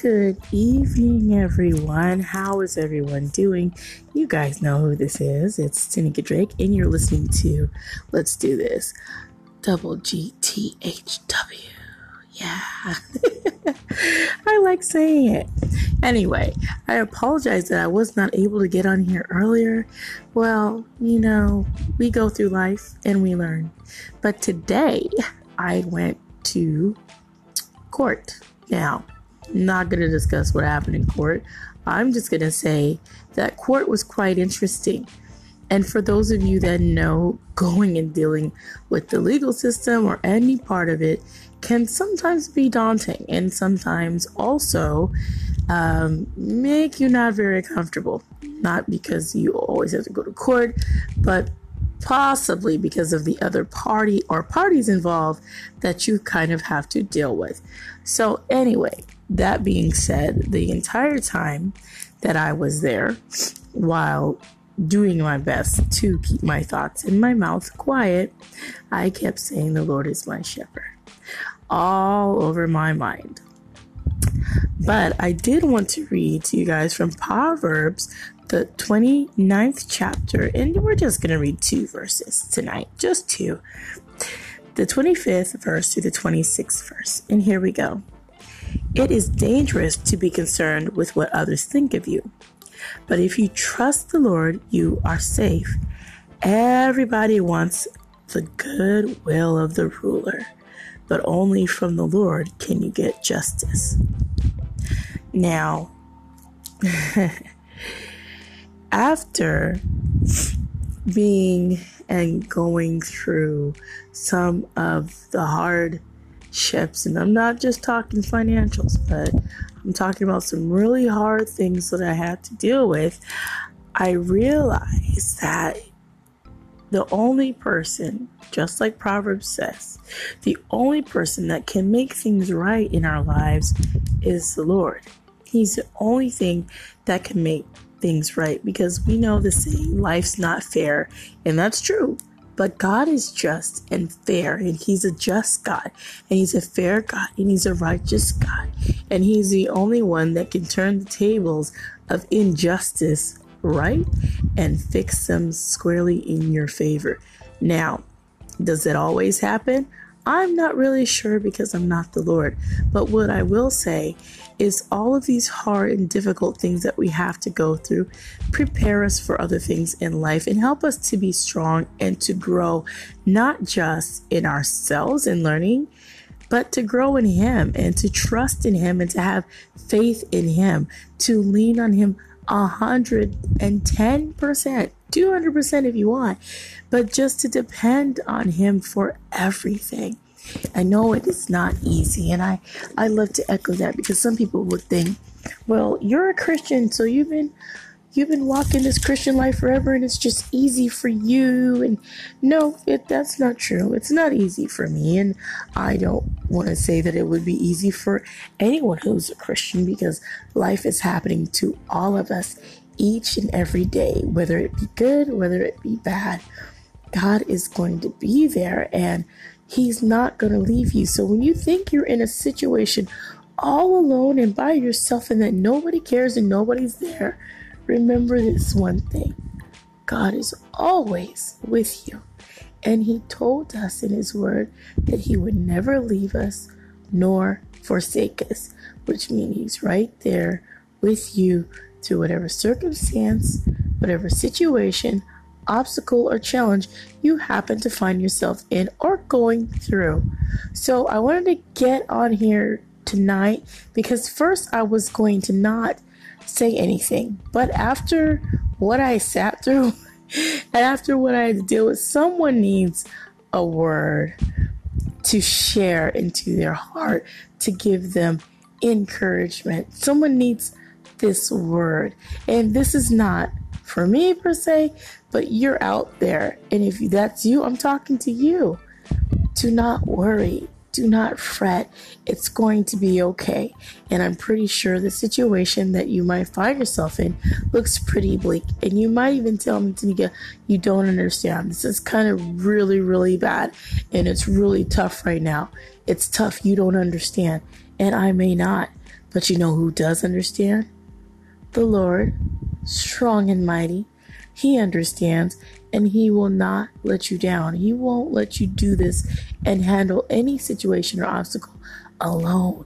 Good evening, everyone. How is everyone doing? You guys know who this is. It's Tanika Drake, and you're listening to Let's Do This. Double GTHW. Yeah. I like saying it. Anyway, I apologize that I was not able to get on here earlier. Well, you know, we go through life and we learn. But today, I went to court. Now, not going to discuss what happened in court. I'm just going to say that court was quite interesting. And for those of you that know, going and dealing with the legal system or any part of it can sometimes be daunting and sometimes also um, make you not very comfortable. Not because you always have to go to court, but possibly because of the other party or parties involved that you kind of have to deal with. So, anyway, that being said, the entire time that I was there, while doing my best to keep my thoughts in my mouth quiet, I kept saying, The Lord is my shepherd, all over my mind. But I did want to read to you guys from Proverbs, the 29th chapter, and we're just going to read two verses tonight, just two. The 25th verse to the 26th verse. And here we go. It is dangerous to be concerned with what others think of you. But if you trust the Lord, you are safe. Everybody wants the good will of the ruler, but only from the Lord can you get justice. Now, after being and going through some of the hardships, and I'm not just talking financials, but I'm talking about some really hard things that I had to deal with. I realized that the only person, just like Proverbs says, the only person that can make things right in our lives is the Lord. He's the only thing that can make things right because we know the saying, life's not fair. And that's true. But God is just and fair, and He's a just God, and He's a fair God, and He's a righteous God, and He's the only one that can turn the tables of injustice right and fix them squarely in your favor. Now, does it always happen? I'm not really sure because I'm not the Lord. But what I will say is all of these hard and difficult things that we have to go through prepare us for other things in life and help us to be strong and to grow not just in ourselves and learning, but to grow in Him and to trust in Him and to have faith in Him, to lean on Him 110%, 200% if you want, but just to depend on Him for everything. I know it is not easy, and I, I love to echo that because some people would think, well, you're a Christian, so you've been you've been walking this Christian life forever and it's just easy for you. And no, it, that's not true. It's not easy for me. And I don't want to say that it would be easy for anyone who's a Christian because life is happening to all of us each and every day, whether it be good, whether it be bad. God is going to be there and He's not going to leave you. So when you think you're in a situation all alone and by yourself and that nobody cares and nobody's there, remember this one thing God is always with you. And He told us in His Word that He would never leave us nor forsake us, which means He's right there with you through whatever circumstance, whatever situation, obstacle, or challenge you happen to find yourself in or going through. So I wanted to get on here tonight because first I was going to not say anything, but after what I sat through and after what I had to deal with, someone needs a word to share into their heart to give them encouragement. Someone needs this word. And this is not for me per se, but you're out there. And if that's you, I'm talking to you. Do not worry. Do not fret. It's going to be okay. And I'm pretty sure the situation that you might find yourself in looks pretty bleak. And you might even tell me, Tanika, you don't understand. This is kind of really, really bad. And it's really tough right now. It's tough. You don't understand. And I may not. But you know who does understand? The Lord, strong and mighty. He understands and He will not let you down. He won't let you do this and handle any situation or obstacle alone.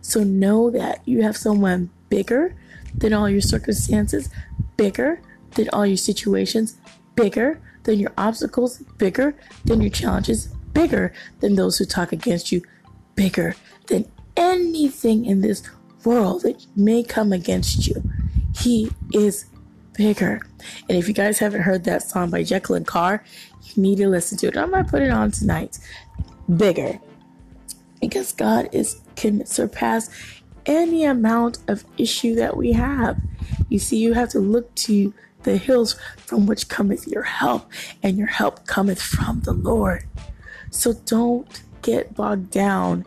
So know that you have someone bigger than all your circumstances, bigger than all your situations, bigger than your obstacles, bigger than your challenges, bigger than those who talk against you, bigger than anything in this world that may come against you. He is bigger. And if you guys haven't heard that song by Jekalyn Carr, you need to listen to it. I might put it on tonight. Bigger. Because God is can surpass any amount of issue that we have. You see, you have to look to the hills from which cometh your help, and your help cometh from the Lord. So don't get bogged down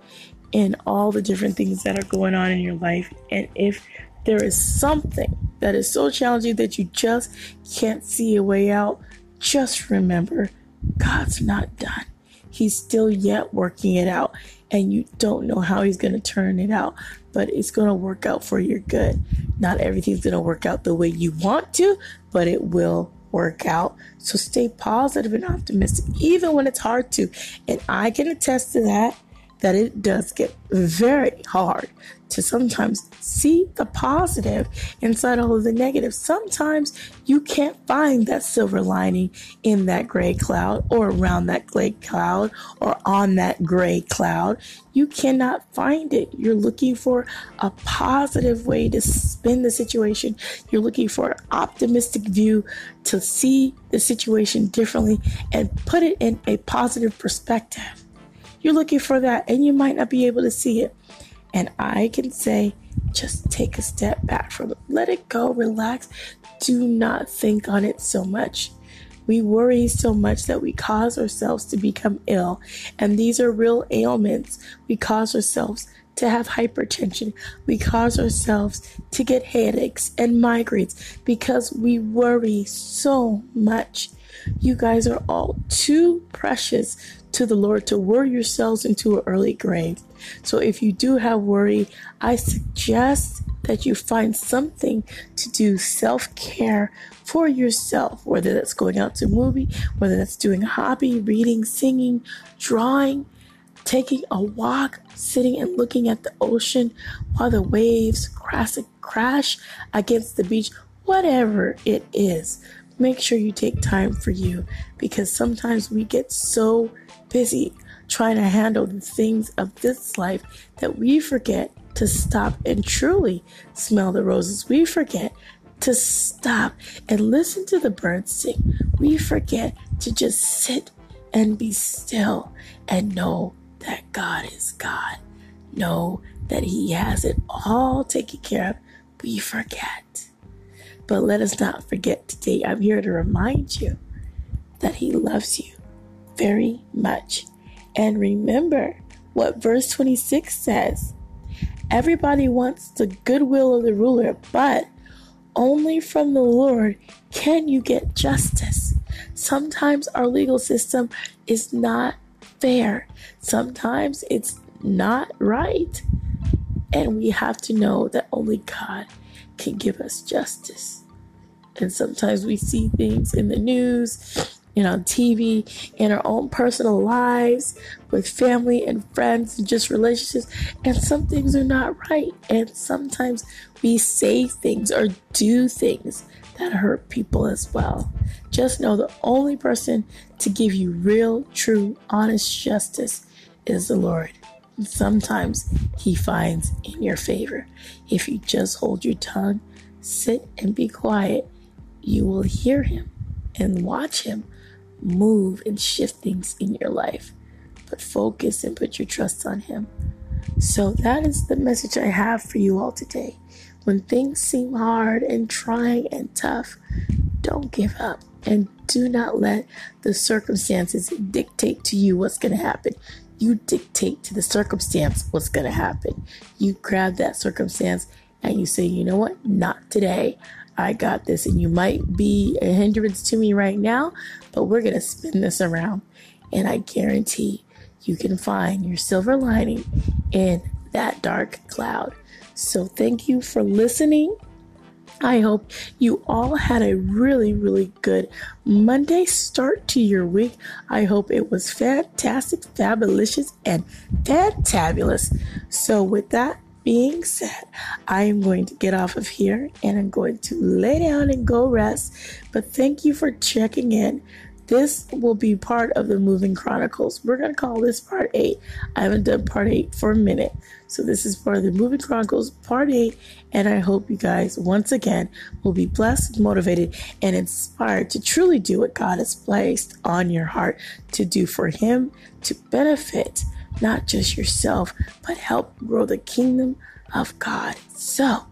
in all the different things that are going on in your life. And if there is something that is so challenging that you just can't see a way out, just remember God's not done. He's still yet working it out, and you don't know how He's going to turn it out, but it's going to work out for your good. Not everything's going to work out the way you want to, but it will work out. So stay positive and optimistic, even when it's hard to. And I can attest to that that it does get very hard to sometimes see the positive inside all of the negative. Sometimes you can't find that silver lining in that gray cloud or around that gray cloud or on that gray cloud. You cannot find it. You're looking for a positive way to spin the situation. You're looking for an optimistic view to see the situation differently and put it in a positive perspective. You're looking for that and you might not be able to see it. And I can say, just take a step back from it. Let it go, relax. Do not think on it so much. We worry so much that we cause ourselves to become ill. And these are real ailments. We cause ourselves to have hypertension. We cause ourselves to get headaches and migraines because we worry so much. You guys are all too precious to the Lord to worry yourselves into an early grave. So if you do have worry, I suggest that you find something to do self care for yourself, whether that's going out to a movie, whether that's doing a hobby, reading, singing, drawing, taking a walk, sitting and looking at the ocean while the waves crash, crash against the beach, whatever it is. Make sure you take time for you because sometimes we get so busy trying to handle the things of this life that we forget to stop and truly smell the roses. We forget to stop and listen to the birds sing. We forget to just sit and be still and know that God is God. Know that He has it all taken care of. We forget. But let us not forget today. I'm here to remind you that He loves you very much. And remember what verse 26 says Everybody wants the goodwill of the ruler, but only from the Lord can you get justice. Sometimes our legal system is not fair, sometimes it's not right. And we have to know that only God can give us justice. And sometimes we see things in the news and on TV, in our own personal lives, with family and friends, and just relationships. And some things are not right. And sometimes we say things or do things that hurt people as well. Just know the only person to give you real, true, honest justice is the Lord. And sometimes He finds in your favor. If you just hold your tongue, sit and be quiet, you will hear Him and watch Him move and shift things in your life. But focus and put your trust on Him. So that is the message I have for you all today. When things seem hard and trying and tough, don't give up and do not let the circumstances dictate to you what's going to happen. You dictate to the circumstance what's going to happen. You grab that circumstance and you say, you know what? Not today. I got this. And you might be a hindrance to me right now, but we're going to spin this around. And I guarantee you can find your silver lining in that dark cloud. So thank you for listening. I hope you all had a really, really good Monday start to your week. I hope it was fantastic, fabulous, and fantabulous. So, with that being said, I am going to get off of here and I'm going to lay down and go rest. But thank you for checking in. This will be part of the Moving Chronicles. We're going to call this part eight. I haven't done part eight for a minute. So, this is part of the Moving Chronicles, part eight. And I hope you guys, once again, will be blessed, motivated, and inspired to truly do what God has placed on your heart to do for Him, to benefit not just yourself, but help grow the kingdom of God. So,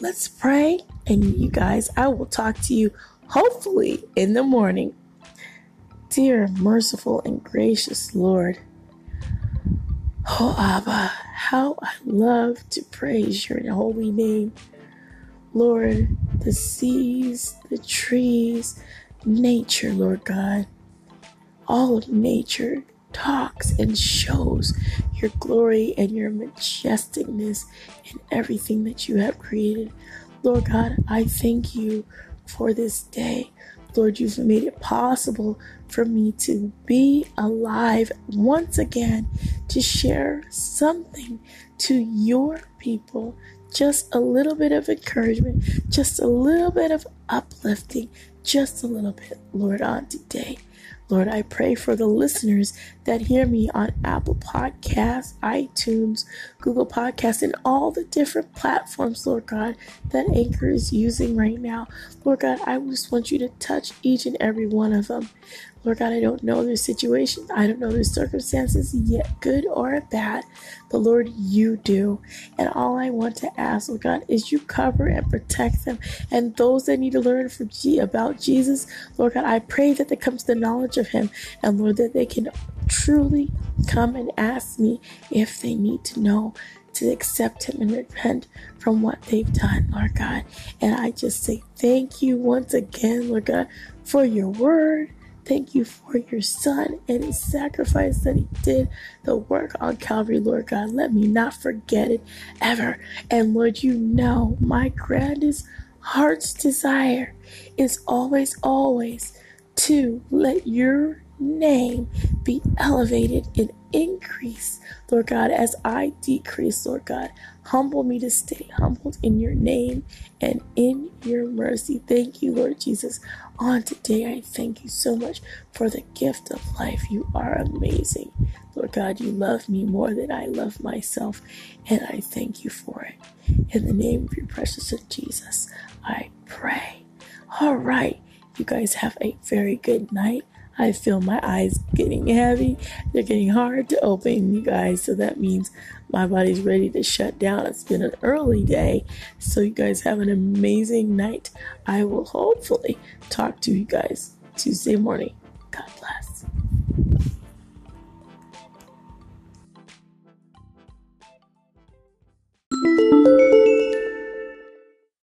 let's pray. And you guys, I will talk to you hopefully in the morning. Dear, merciful, and gracious Lord, oh Abba, how I love to praise your holy name. Lord, the seas, the trees, nature, Lord God, all of nature talks and shows your glory and your majesticness in everything that you have created. Lord God, I thank you for this day. Lord, you've made it possible for me to be alive once again to share something to your people. Just a little bit of encouragement, just a little bit of uplifting, just a little bit, Lord, on today. Lord, I pray for the listeners that hear me on Apple Podcasts, iTunes, Google Podcasts, and all the different platforms, Lord God, that Anchor is using right now. Lord God, I just want you to touch each and every one of them. Lord God, I don't know their situation. I don't know their circumstances yet, good or bad. But Lord, you do. And all I want to ask, Lord God, is you cover and protect them. And those that need to learn from G- about Jesus, Lord God, I pray that they come to the knowledge of Him. And Lord, that they can truly come and ask me if they need to know to accept Him and repent from what they've done, Lord God. And I just say thank you once again, Lord God, for your word Thank you for your son and his sacrifice that he did the work on Calvary, Lord God. Let me not forget it ever. And Lord, you know my grandest heart's desire is always, always to let your name be elevated and increase, Lord God, as I decrease, Lord God. Humble me to stay humbled in your name and in your mercy. Thank you, Lord Jesus. On today, I thank you so much for the gift of life. You are amazing. Lord God, you love me more than I love myself, and I thank you for it. In the name of your precious son, Jesus, I pray. All right. You guys have a very good night. I feel my eyes getting heavy. They're getting hard to open, you guys. So that means my body's ready to shut down. It's been an early day. So you guys have an amazing night. I will hopefully talk to you guys Tuesday morning. God bless.